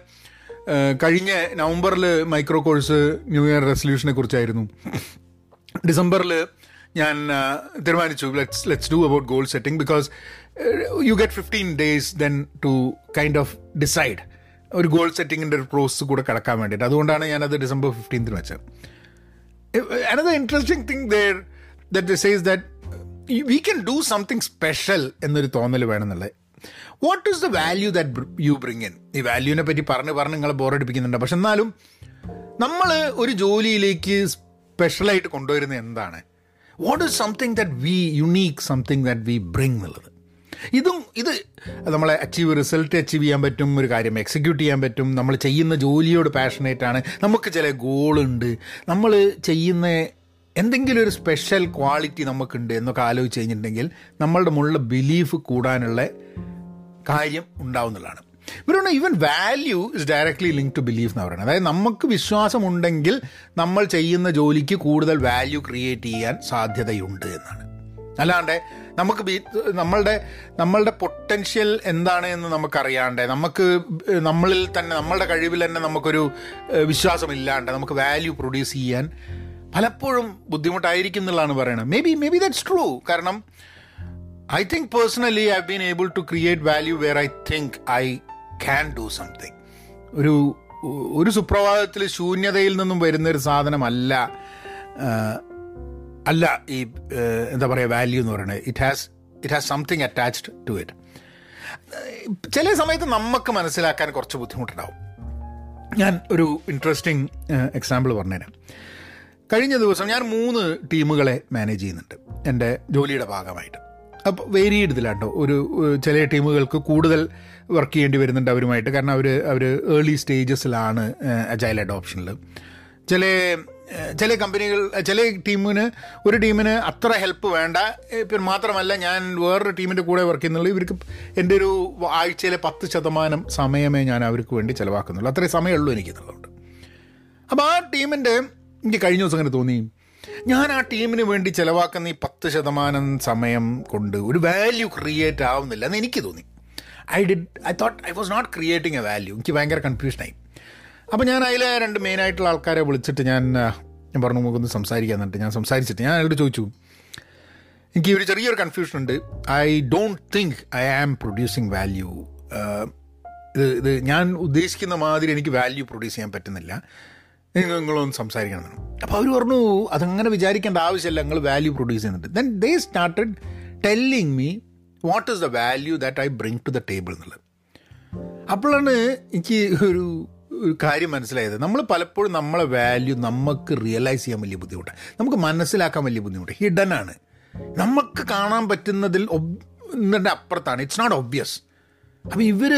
കഴിഞ്ഞ നവംബറിൽ മൈക്രോ കോഴ്സ് ന്യൂ ഇയർ റെസൊല്യൂഷനെ കുറിച്ചായിരുന്നു. ഡിസംബറിൽ ഞാൻ തീരുമാനിച്ചു let's let's do about goal setting because you get fifteen days then to kind of decide ഒരു goal സെറ്റിങ്ങിന്റെ ഒരു പ്രോസസ്സ് കൂടെ കടക്കാൻ വേണ്ടിയിട്ട്. അതുകൊണ്ടാണ് ഞാനത് ഡിസംബർ ഫിഫ്റ്റീൻത്തിന് വെച്ചത്. Another interesting thing there that says that we can do something special എന്നൊരു തോന്നൽ വേണമെന്നുള്ളത്. What is the value that you bring in ഈ വാല്യൂവിനെ പറ്റി പറഞ്ഞ് പറഞ്ഞ് നിങ്ങളെ ബോറടിപ്പിക്കുന്നുണ്ട് പക്ഷെ എന്നാലും നമ്മൾ ഒരു ജോലിയിലേക്ക് സ്പെഷ്യലായിട്ട് കൊണ്ടുവരുന്നത് എന്താണ്? What is something that we unique something that we bring എന്നുള്ളത്. ഇതും ഇത് നമ്മളെ അച്ചീവ് റിസൾട്ട് അച്ചീവ് ചെയ്യാൻ പറ്റും ഒരു കാര്യം എക്സിക്യൂട്ട് ചെയ്യാൻ പറ്റും. നമ്മൾ ചെയ്യുന്ന ജോലിയോട് പാഷനേറ്റ് ആണ്. നമുക്ക് ചില ഗോളുണ്ട് നമ്മൾ ചെയ്യുന്ന എന്തെങ്കിലും ഒരു സ്പെഷ്യൽ ക്വാളിറ്റി നമുക്കുണ്ട് എന്നൊക്കെ ആലോചിച്ച് കഴിഞ്ഞിട്ടുണ്ടെങ്കിൽ നമ്മളുടെ മുകളിൽ ബിലീഫ് കൂടാനുള്ള കാര്യം ഉണ്ടാവുന്നതാണ് ഇവരുണ്ട് even value is directly link to belief എന്ന് പറയുന്നത്. അതായത് നമുക്ക് വിശ്വാസമുണ്ടെങ്കിൽ നമ്മൾ ചെയ്യുന്ന ജോലിക്ക് കൂടുതൽ വാല്യൂ ക്രിയേറ്റ് ചെയ്യാൻ സാധ്യതയുണ്ട് എന്നാണ്. അല്ലാണ്ട് നമുക്ക് നമ്മളുടെ നമ്മളുടെ പൊട്ടൻഷ്യൽ എന്താണ് എന്ന് നമുക്കറിയാണ്ട് നമുക്ക് നമ്മളിൽ തന്നെ നമ്മളുടെ കഴിവിൽ തന്നെ നമുക്കൊരു വിശ്വാസമില്ലാണ്ട് നമുക്ക് വാല്യൂ പ്രൊഡ്യൂസ് ചെയ്യാൻ പലപ്പോഴും ബുദ്ധിമുട്ടായിരിക്കും എന്നുള്ളതാണ് പറയുന്നത്. Maybe maybe that's true കാരണം I think personally I been able to create value where I think I can do something ഒരു ഒരു സുപ്രഭാതത്തിൽ ശൂന്യതയിൽ നിന്നും വരുന്നൊരു സാധനമല്ല അല്ല ഈ എന്താ പറയുക വാല്യൂ എന്ന് പറയുന്നത്. It has it has something attached to it ചില സമയത്ത് നമുക്ക് മനസ്സിലാക്കാൻ കുറച്ച് ബുദ്ധിമുട്ടുണ്ടാവും. ഞാൻ ഒരു ഇൻട്രസ്റ്റിംഗ് എക്സാമ്പിൾ പറഞ്ഞുതരാം കഴിഞ്ഞ ദിവസം ഞാൻ മൂന്ന് ടീമുകളെ മാനേജ് ചെയ്യുന്നുണ്ട്. എന്റെ ജോലിയുടെ ഭാഗമായിട്ട്. അപ്പോൾ വേരിയഡ് ഇതിലാട്ടോ ഒരു ചില ടീമുകൾക്ക് കൂടുതൽ വർക്ക് ചെയ്യേണ്ടി വരുന്നുണ്ട് അവരുമായിട്ട്. കാരണം അവർ അവർ ഏർലി സ്റ്റേജസിലാണ് അജൈൽ അഡോപ്ഷനിൽ ചില ചില കമ്പനികൾ ചില ടീമിന് ഒരു ടീമിന് അത്ര ഹെൽപ്പ് വേണ്ട. പിന്നെ മാത്രമല്ല ഞാൻ വേറൊരു ടീമിന്റെ കൂടെ വർക്ക് ചെയ്യുന്നുള്ളൂ. ഇവർക്ക് എന്റെ ഒരു ആഴ്ചയിലെ പത്ത് ശതമാനം സമയമേ ഞാൻ അവർക്ക് വേണ്ടി ചിലവാക്കുന്നുള്ളൂ. അത്രയും സമയമുള്ളൂ എനിക്ക് അപ്പോൾ ആ ടീമിന്റെ എനിക്ക് കഴിഞ്ഞ ദിവസം അങ്ങനെ തോന്നി. ഞാൻ ആ ടീമിന് വേണ്ടി ചിലവാക്കുന്ന ഈ പത്ത് ശതമാനം സമയം കൊണ്ട് ഒരു വാല്യൂ ക്രിയേറ്റ് ആവുന്നില്ല എന്ന് എനിക്ക് തോന്നി. I did I thought I was not creating a value എനിക്ക് ഭയങ്കര കൺഫ്യൂഷനായി അപ്പോൾ ഞാൻ അതിലെ രണ്ട് മെയിനായിട്ടുള്ള ആൾക്കാരെ വിളിച്ചിട്ട് ഞാൻ ഞാൻ പറഞ്ഞു നമുക്കൊന്ന് സംസാരിക്കാൻ എന്നിട്ട് ഞാൻ സംസാരിച്ചിട്ട് ഞാൻ അയാളോട് ചോദിച്ചു. എനിക്ക് ഒരു ചെറിയൊരു കൺഫ്യൂഷൻ ഉണ്ട്. I don't think I am producing value ഇത് ഇത് ഞാൻ ഉദ്ദേശിക്കുന്ന മാതിരി എനിക്ക് വാല്യൂ പ്രൊഡ്യൂസ് ചെയ്യാൻ പറ്റുന്നില്ല. നിങ്ങളൊന്ന് സംസാരിക്കണം അപ്പോൾ അവർ പറഞ്ഞു അതങ്ങനെ വിചാരിക്കേണ്ട ആവശ്യമില്ല ഞങ്ങൾ വാല്യൂ പ്രൊഡ്യൂസ് ചെയ്യുന്നുണ്ട്. Then they started telling me what is the value that I bring to the table എന്നുള്ളത്. അപ്പോഴാണ് എനിക്ക് ഒരു ഒരു കാര്യം മനസ്സിലായത്. നമ്മൾ പലപ്പോഴും നമ്മളെ വാല്യൂ നമുക്ക് റിയലൈസ് ചെയ്യാൻ വലിയ ബുദ്ധിമുട്ടാണ് നമുക്ക് മനസ്സിലാക്കാൻ വലിയ ബുദ്ധിമുട്ട്. ഹിഡൻ ആണ്. നമുക്ക് കാണാൻ പറ്റുന്നതിൽ ഒന്നിന്റെ അപ്പുറത്താണ്. ഇറ്റ്സ് നോട്ട് ഒബ്വിയസ് അപ്പം ഇവർ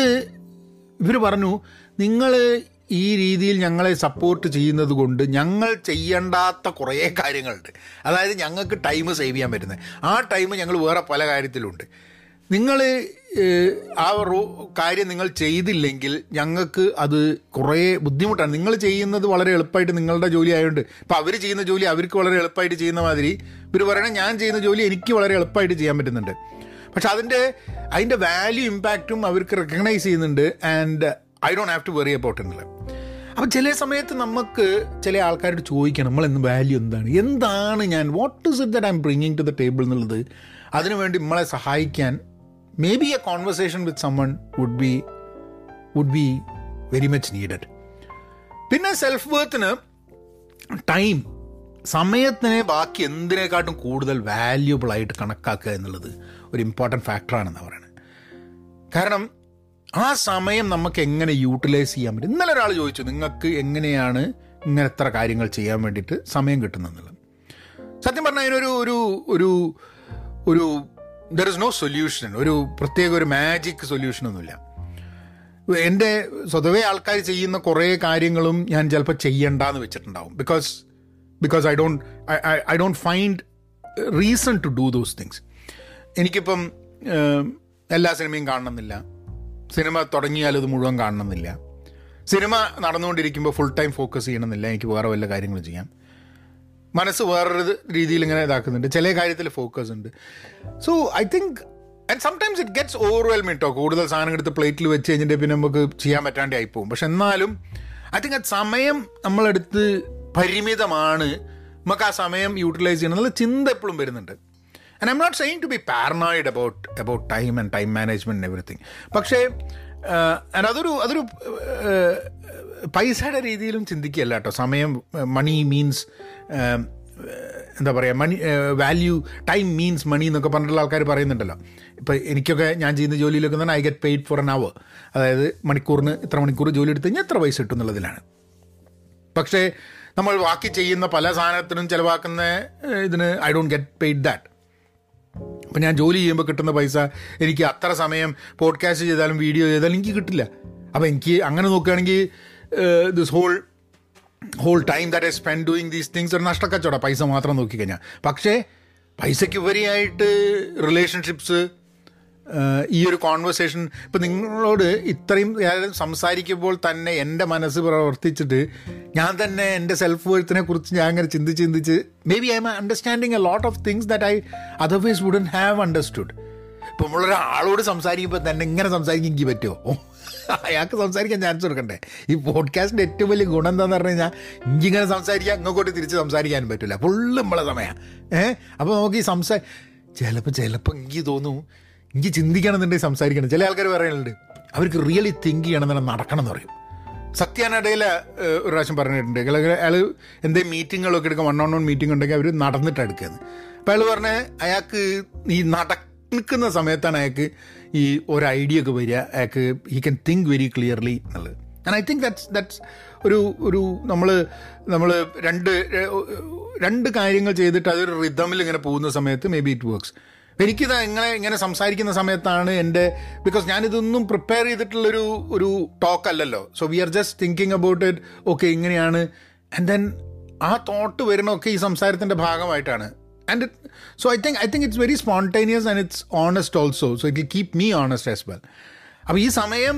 ഇവർ പറഞ്ഞു നിങ്ങൾ ഈ രീതിയിൽ ഞങ്ങളെ സപ്പോർട്ട് ചെയ്യുന്നത് കൊണ്ട് ഞങ്ങൾ ചെയ്യേണ്ടാത്ത കുറേ കാര്യങ്ങളുണ്ട്. അതായത് ഞങ്ങൾക്ക് ടൈം സേവ് ചെയ്യാൻ പറ്റുന്നത്. ആ ടൈം ഞങ്ങൾ വേറെ പല കാര്യത്തിലുണ്ട്. നിങ്ങൾ ആ റോ കാര്യം നിങ്ങൾ ചെയ്തില്ലെങ്കിൽ ഞങ്ങൾക്ക് അത് കുറേ ബുദ്ധിമുട്ടാണ്. നിങ്ങൾ ചെയ്യുന്നത് വളരെ എളുപ്പമായിട്ട് നിങ്ങളുടെ ജോലി ആയതുകൊണ്ട് ഇപ്പം അവർ ചെയ്യുന്ന ജോലി അവർക്ക് വളരെ എളുപ്പമായിട്ട് ചെയ്യുന്ന മാതിരി ഇവർ പറയണേ ഞാൻ ചെയ്യുന്ന ജോലി എനിക്ക് വളരെ എളുപ്പമായിട്ട് ചെയ്യാൻ പറ്റുന്നുണ്ട്. പക്ഷെ അതിന്റെ അതിന്റെ വാല്യൂ ഇമ്പാക്റ്റും അവർക്ക് റെക്കഗ്നൈസ് ചെയ്യുന്നുണ്ട്. And I don't have to worry about എന്നുള്ളത് അപ്പം ചില സമയത്ത് നമുക്ക് ചില ആൾക്കാരോട് ചോദിക്കണം നമ്മൾ എന്ത് വാല്യൂ എന്താണ്? എന്താണ് ഞാൻ? What is it that I'm bringing to the table എന്നുള്ളത് അതിനുവേണ്ടി നമ്മളെ സഹായിക്കാൻ maybe a conversation with someone would be would be very much needed പിന്നെ സെൽഫ് വർത്തിന് ടൈം സമയത്തിനെ ബാക്കി എന്തിനേക്കാട്ടും കൂടുതൽ വാല്യൂബിൾ ആയിട്ട് കണക്കാക്കുക എന്നുള്ളത് ഒരു ഇമ്പോർട്ടന്റ് ഫാക്ടറാണെന്ന് പറയുന്നത് കാരണം ആ സമയം നമുക്ക് എങ്ങനെ യൂട്ടിലൈസ് ചെയ്യാൻ പറ്റും? ഇന്നലെ ഒരാൾ ചോദിച്ചു നിങ്ങൾക്ക് എങ്ങനെയാണ് ഇങ്ങനെ എത്ര കാര്യങ്ങൾ ചെയ്യാൻ വേണ്ടിയിട്ട് സമയം കിട്ടുന്നതെന്നുള്ളത്? സത്യം പറഞ്ഞാൽ അതിനൊരു ഒരു ഒരു ഒരു ദർ ഇസ് നോ സൊല്യൂഷൻ ഒരു പ്രത്യേക ഒരു മാജിക് സൊല്യൂഷനൊന്നുമില്ല എന്റെ സ്വതവേ ആൾക്കാർ ചെയ്യുന്ന കുറേ കാര്യങ്ങളും ഞാൻ ചിലപ്പോൾ ചെയ്യണ്ടെന്ന് വെച്ചിട്ടുണ്ടാവും. Because because I don't I don't find reason to do those things എനിക്കിപ്പം എല്ലാ സിനിമയും കാണണമെന്നില്ല. സിനിമ തുടങ്ങിയാൽ ഇത് മുഴുവൻ കാണണമെന്നില്ല. സിനിമ നടന്നുകൊണ്ടിരിക്കുമ്പോൾ ഫുൾ ടൈം ഫോക്കസ് ചെയ്യണമെന്നില്ല. എനിക്ക് വേറെ വല്ല കാര്യങ്ങളും ചെയ്യാം. മനസ്സ് വേറൊരു രീതിയിൽ ഇങ്ങനെ ഇതാക്കുന്നുണ്ട്. ചില കാര്യത്തിൽ ഫോക്കസ് ഉണ്ട്. So I think and sometimes it gets overwhelming കേട്ടോ കൂടുതൽ സാധനം എടുത്ത് പ്ലേറ്റിൽ വെച്ച് കഴിഞ്ഞിട്ട് പിന്നെ നമുക്ക് ചെയ്യാൻ പറ്റാണ്ട് ആയിപ്പോവും പക്ഷെ എന്നാലും ഐ തിങ്ക് ആ സമയം നമ്മളെടുത്ത് പരിമിതമാണ്. നമുക്ക് ആ സമയം യൂട്ടിലൈസ് ചെയ്യണം. എന്നുള്ള ചിന്ത എപ്പോഴും വരുന്നുണ്ട്. And I not saying to be paranoid about about time and time management everything പക്ഷേ ആൻഡ് അതൊരു അതൊരു പൈസയുടെ രീതിയിലും ചിന്തിക്കുകയല്ല കേട്ടോ. സമയം മണി മീൻസ് എന്താ പറയുക money value time means money എന്നൊക്കെ പറഞ്ഞിട്ടുള്ള ആൾക്കാർ പറയുന്നുണ്ടല്ലോ. ഇപ്പോൾ എനിക്കൊക്കെ ഞാൻ ചെയ്യുന്ന ജോലിയിലൊക്കെ തന്നെ I get paid for an hour അതായത് മണിക്കൂറിന് ഇത്ര മണിക്കൂർ ജോലി എടുത്ത് കഴിഞ്ഞാൽ എത്ര പൈസ കിട്ടും എന്നുള്ളതിലാണ്. പക്ഷേ നമ്മൾ ബാക്കി ചെയ്യുന്ന പല സാധനത്തിനും ചിലവാക്കുന്ന ഇതിന് I don't get paid that അപ്പം ഞാൻ ജോലി ചെയ്യുമ്പോൾ കിട്ടുന്ന പൈസ എനിക്ക് അത്ര സമയം പോഡ്കാസ്റ്റ് ചെയ്താലും വീഡിയോ ചെയ്താലും എനിക്ക് കിട്ടില്ല. അപ്പോൾ എനിക്ക് അങ്ങനെ നോക്കുകയാണെങ്കിൽ this whole whole time that I spend doing these things ഒരു നഷ്ടക്കച്ചവടം. പൈസ മാത്രം നോക്കിക്കഴിഞ്ഞാൽ പക്ഷേ പൈസയ്ക്ക് ഉപരിയായിട്ട് റിലേഷൻഷിപ്സ് ഈ ഒരു കോൺവെർസേഷൻ ഇപ്പം നിങ്ങളോട് ഇത്രയും സംസാരിക്കുമ്പോൾ തന്നെ എന്റെ മനസ്സ് പ്രവർത്തിച്ചിട്ട് ഞാൻ തന്നെ എന്റെ സെൽഫ് വെൽത്തിനെ കുറിച്ച് ഞാൻ അങ്ങനെ ചിന്തിച്ച് ചിന്തിച്ച് maybe I'm understanding a lot of things that I otherwise wouldn't have understood ഇപ്പം നമ്മളൊരാളോട് സംസാരിക്കുമ്പോൾ തന്നെ ഇങ്ങനെ സംസാരിക്കാൻ എനിക്ക് പറ്റുമോ? അയാൾക്ക് സംസാരിക്കാൻ ചാൻസ് കൊടുക്കണ്ടേ? ഈ പോഡ്കാസ്റ്റിന്റെ ഏറ്റവും വലിയ ഗുണം എന്താണെന്ന് പറഞ്ഞു കഴിഞ്ഞാൽ ഇങ്ങനെ സംസാരിക്കാൻ അങ്ങോട്ട് തിരിച്ച് സംസാരിക്കാനും പറ്റില്ല ഫുള്ള് നമ്മളെ സമയം. ഏഹ് അപ്പോൾ നമുക്ക് ഈ സംസാ ചിലപ്പോൾ ചിലപ്പോൾ എനിക്ക് തോന്നും എനിക്ക് ചിന്തിക്കണമെന്നുണ്ടെങ്കിൽ സംസാരിക്കണം. ചില ആൾക്കാർ പറയുന്നുണ്ട് അവർക്ക് റിയലി തിങ്ക് ചെയ്യണമെന്നുണ്ടെങ്കിൽ നടക്കണം എന്ന് പറയും. സത്യാനിടയിൽ ഒരു പ്രാവശ്യം പറഞ്ഞിട്ടുണ്ട്. അയാൾ എന്തെങ്കിലും മീറ്റിങ്ങുകളൊക്കെ എടുക്കുക വൺ ഓൺ വൺ മീറ്റിംഗ് ഉണ്ടെങ്കിൽ അവർ നടന്നിട്ട് എടുക്കുന്നത് അപ്പോൾ അയാൾ പറഞ്ഞ അയാൾക്ക് ഈ നടക്കുന്ന സമയത്താണ് അയാൾക്ക് ഈ ഒരു ഐഡിയ ഒക്കെ വരിക. അയാൾക്ക് he can think very clearly എന്നുള്ളത്. And I think that's that's ഒരു ഒരു നമ്മൾ നമ്മൾ രണ്ട് രണ്ട് കാര്യങ്ങൾ ചെയ്തിട്ട് അതൊരു റിതമിൽ ഇങ്ങനെ പോകുന്ന സമയത്ത് മേ ബി ഇറ്റ് വർക്ക്സ് എനിക്കിത് ഇങ്ങനെ ഇങ്ങനെ സംസാരിക്കുന്ന സമയത്താണ് എന്റെ ബിക്കോസ് ഞാനിതൊന്നും പ്രിപ്പയർ ചെയ്തിട്ടുള്ളൊരു ഒരു ടോക്ക് അല്ലല്ലോ. So we are just thinking about it okay ഇങ്ങനെയാണ്. ആൻഡ് ദെൻ ആ തോട്ട് വരുന്നൊക്കെ ഈ സംസാരത്തിന്റെ ഭാഗമായിട്ടാണ്. And it so I think I think it's very spontaneous and it's honest also so it keep me honest as well അപ്പോൾ ഈ സമയം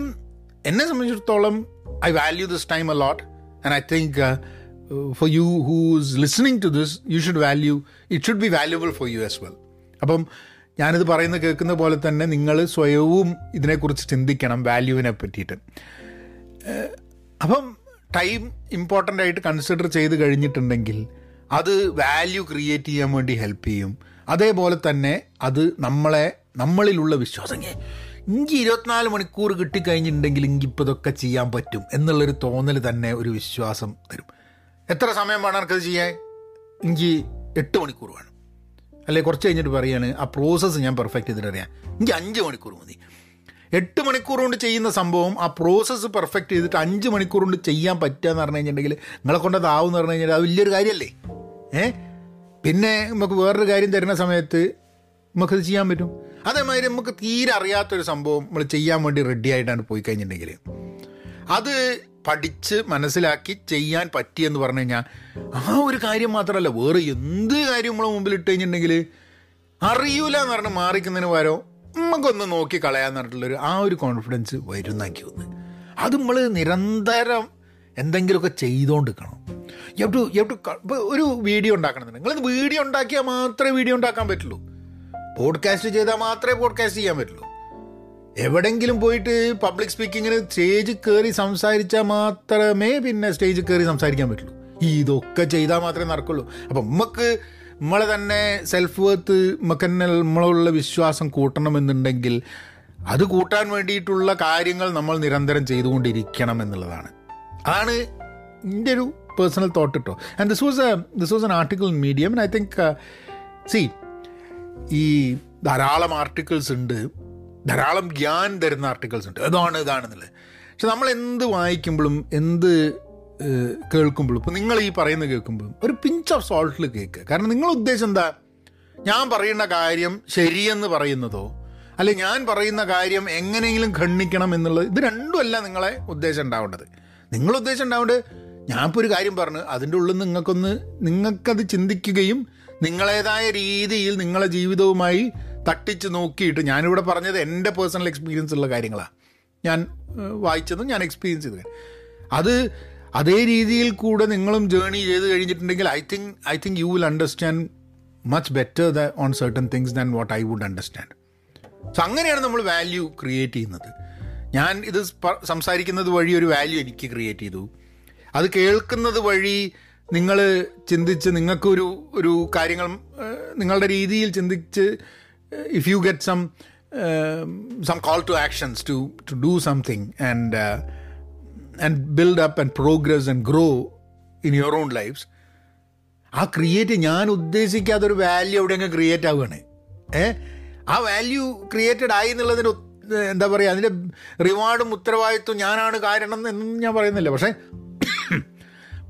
എന്നെ സംബന്ധിച്ചിടത്തോളം I value this time a lot and I think for you who's listening to this you should value it should be valuable for you as well അപ്പം ഞാനിത് പറയുന്നത് കേൾക്കുന്ന പോലെ തന്നെ നിങ്ങൾ സ്വയവും ഇതിനെക്കുറിച്ച് ചിന്തിക്കണം വാല്യൂവിനെ പറ്റിയിട്ട്. അപ്പം ടൈം ഇമ്പോർട്ടന്റ് ആയിട്ട് കൺസിഡർ ചെയ്ത് കഴിഞ്ഞിട്ടുണ്ടെങ്കിൽ അത് വാല്യൂ ക്രിയേറ്റ് ചെയ്യാൻ വേണ്ടി ഹെൽപ്പ് ചെയ്യും. അതേപോലെ തന്നെ അത് നമ്മളെ നമ്മളിലുള്ള വിശ്വാസം. ഇഞ്ചി ഇരുപത്തിനാല് മണിക്കൂർ കിട്ടിക്കഴിഞ്ഞിട്ടുണ്ടെങ്കിൽ ഇങ്ങിപ്പോൾ ഇതൊക്കെ ചെയ്യാൻ പറ്റും എന്നുള്ളൊരു തോന്നൽ തന്നെ ഒരു വിശ്വാസം തരും. എത്ര സമയം വേണം എനിക്കത് ചെയ്യാൻ? ഇഞ്ചി എട്ട് മണിക്കൂർ വേണം. അല്ലെങ്കിൽ കുറച്ച് കഴിഞ്ഞിട്ട് പറയാണ് ആ പ്രോസസ്സ് ഞാൻ പെർഫെക്റ്റ് ചെയ്തിട്ട് അറിയാം. എനിക്ക് അഞ്ച് മണിക്കൂർ മതി. എട്ട് മണിക്കൂർ കൊണ്ട് ചെയ്യുന്ന സംഭവം ആ പ്രോസസ്സ് പെർഫെക്റ്റ് ചെയ്തിട്ട് അഞ്ച് മണിക്കൂർ കൊണ്ട് ചെയ്യാൻ പറ്റുക എന്ന് പറഞ്ഞു കഴിഞ്ഞിട്ടുണ്ടെങ്കിൽ നിങ്ങളെ കൊണ്ടതാവും എന്ന് പറഞ്ഞു കഴിഞ്ഞാൽ അത് വലിയൊരു കാര്യമല്ലേ? ഏ? പിന്നെ നമുക്ക് വേറൊരു കാര്യം തരുന്ന സമയത്ത് നമുക്കത് ചെയ്യാൻ പറ്റും. അതേമാതിരി നമുക്ക് തീരെ അറിയാത്തൊരു സംഭവം നമ്മൾ ചെയ്യാൻ വേണ്ടി റെഡി ആയിട്ടാണ് പോയി കഴിഞ്ഞിട്ടുണ്ടെങ്കിൽ. അത് പഠിച്ച് മനസ്സിലാക്കി ചെയ്യാൻ പറ്റിയെന്ന് പറഞ്ഞു കഴിഞ്ഞാൽ ആ ഒരു കാര്യം മാത്രമല്ല വേറെ എന്ത് കാര്യം നമ്മളെ മുമ്പിൽ ഇട്ട് കഴിഞ്ഞിട്ടുണ്ടെങ്കിൽ അറിയൂല എന്ന് പറഞ്ഞ് മാറിക്കുന്നതിന് പകരം നമുക്കൊന്ന് നോക്കി കളയാന്ന് പറഞ്ഞിട്ടുള്ളൊരു ആ ഒരു കോൺഫിഡൻസ് വരുന്നാക്കി വന്ന് അത് നമ്മൾ നിരന്തരം എന്തെങ്കിലുമൊക്കെ ചെയ്തുകൊണ്ടിരിക്കണം യു ടു യു ടു ഒരു വീഡിയോ ഉണ്ടാക്കണം നിങ്ങൾ വീഡിയോ ഉണ്ടാക്കിയാൽ മാത്രമേ വീഡിയോ ഉണ്ടാക്കാൻ പറ്റുള്ളൂ. പോഡ്കാസ്റ്റ് ചെയ്താൽ മാത്രമേ പോഡ്കാസ്റ്റ് ചെയ്യാൻ പറ്റുള്ളൂ. എവിടെങ്കിലും പോയിട്ട് പബ്ലിക് സ്പീക്കിങ്ങിന് സ്റ്റേജ് കയറി സംസാരിച്ചാൽ മാത്രമേ പിന്നെ സ്റ്റേജ് കയറി സംസാരിക്കാൻ പറ്റുള്ളൂ. ഇതൊക്കെ ചെയ്താൽ മാത്രമേ നടക്കുള്ളൂ. അപ്പം നമുക്ക് നമ്മളെ തന്നെ സെൽഫ് വർത്ത് നമുക്ക് തന്നെ നമ്മളുള്ള വിശ്വാസം കൂട്ടണമെന്നുണ്ടെങ്കിൽ അത് കൂട്ടാൻ വേണ്ടിയിട്ടുള്ള കാര്യങ്ങൾ നമ്മൾ നിരന്തരം ചെയ്തുകൊണ്ടിരിക്കണം എന്നുള്ളതാണ്. അതാണ് എന്റെ ഒരു പേഴ്സണൽ തോട്ട് കേട്ടോ and this was a this was an article in medium I think see ഈ ധാരാളം ആർട്ടിക്കിൾസ് ഉണ്ട്. ധാരാളം ഗ്യാൻ തരുന്ന ആർട്ടിക്കിൾസ് ഉണ്ട്. അതാണ് ഇതാണെന്നുള്ളത്. പക്ഷെ നമ്മൾ എന്ത് വായിക്കുമ്പോഴും എന്ത് കേൾക്കുമ്പോഴും ഇപ്പോൾ നിങ്ങൾ ഈ പറയുന്നത് കേൾക്കുമ്പോഴും ഒരു പിഞ്ച് ഓഫ് സോൾട്ടിൽ കേൾക്കുക. കാരണം നിങ്ങളുടെ ഉദ്ദേശം എന്താ? ഞാൻ പറയുന്ന കാര്യം ശരിയെന്ന് പറയുന്നതോ അല്ലെ ഞാൻ പറയുന്ന കാര്യം എങ്ങനെയെങ്കിലും ഖണ്ഡിക്കണം എന്നുള്ളത് ഇത് രണ്ടുമല്ല നിങ്ങളെ ഉദ്ദേശം ഉണ്ടാവേണ്ടത്. നിങ്ങൾ ഉദ്ദേശം ഉണ്ടാവേണ്ടത് ഞാനിപ്പോൾ ഒരു കാര്യം പറഞ്ഞു അതിന്റെ ഉള്ളിൽ നിങ്ങൾക്കൊന്ന് നിങ്ങൾക്കത് ചിന്തിക്കുകയും നിങ്ങളേതായ രീതിയിൽ നിങ്ങളെ ജീവിതവുമായി തട്ടിച്ച് നോക്കിയിട്ട് ഞാനിവിടെ പറഞ്ഞത് എന്റെ പേഴ്സണൽ എക്സ്പീരിയൻസ് ഉള്ള കാര്യങ്ങളാണ് ഞാൻ വായിച്ചതും ഞാൻ എക്സ്പീരിയൻസ് ചെയ്തത്. അത് അതേ രീതിയിൽ കൂടെ നിങ്ങളും ജേണി ചെയ്ത് കഴിഞ്ഞിട്ടുണ്ടെങ്കിൽ I think I think you will understand much better the on certain things than what I would understand so അങ്ങനെയാണ് നമ്മൾ വാല്യൂ ക്രിയേറ്റ് ചെയ്യുന്നത്. ഞാൻ ഇത് സംസാരിക്കുന്നത് വഴി ഒരു വാല്യൂ എനിക്ക് ക്രിയേറ്റ് ചെയ്തു. അത് കേൾക്കുന്നത് വഴി നിങ്ങൾ ചിന്തിച്ച് നിങ്ങൾക്കൊരു ഒരു കാര്യങ്ങൾ നിങ്ങളുടെ രീതിയിൽ ചിന്തിച്ച് if you get some some call to actions to to do something and and build up and progress and grow in your own lives ആ ക്രിയേറ്റ് ഞാൻ ഉദ്ദേശിക്കാത്ത ഒരു വാല്യൂ എവിടെയെങ്കിലും ക്രിയേറ്റ് ആവുകയാണ്. ഏ? ആ വാല്യൂ ക്രിയേറ്റഡ് ആയി എന്നുള്ളതിന് എന്താ പറയുക അതിന്റെ റിവാർഡും ഉത്തരവാദിത്വം ഞാനാണ് കാരണം എന്നൊന്നും ഞാൻ പറയുന്നില്ല. പക്ഷേ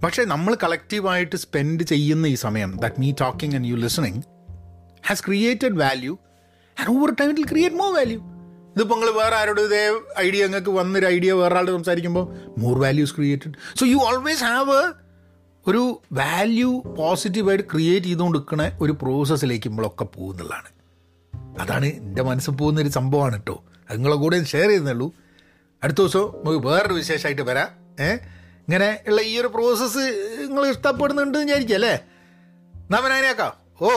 പക്ഷേ നമ്മൾ കളക്റ്റീവായിട്ട് സ്പെൻഡ് ചെയ്യുന്ന ഈ സമയം that me talking and you listening has created value and over time it create more value ഇതിപ്പോൾ നിങ്ങൾ വേറെ ആരോട് ഇതേ ഐഡിയ നിങ്ങൾക്ക് വന്നൊരു ഐഡിയ വേറെ ആളോട് സംസാരിക്കുമ്പോൾ more values created so you always have a ഒരു വാല്യൂ പോസിറ്റീവായിട്ട് ക്രിയേറ്റ് ചെയ്തുകൊണ്ട് നിൽക്കുന്ന ഒരു പ്രോസസ്സിലേക്ക് നമ്മളൊക്കെ പോകുന്നുള്ളതാണ്. അതാണ് എന്റെ മനസ്സിൽ പോകുന്ന ഒരു സംഭവമാണ് കേട്ടോ അത് നിങ്ങളെ കൂടെ ഷെയർ ചെയ്യുന്നുള്ളൂ. അടുത്ത ദിവസം നമുക്ക് വേറൊരു വിശേഷമായിട്ട് വരാം. ഏ? ഇങ്ങനെ ഉള്ള ഈ ഒരു പ്രോസസ്സ് നിങ്ങൾ ഇഷ്ടപ്പെടുന്നുണ്ട് വിചാരിക്കും അല്ലേ നവനാനേക്കാം ഓ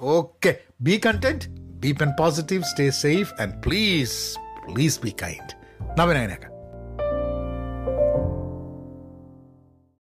okay be content B pen positive stay safe and please please be kind നവനാനേക്കാം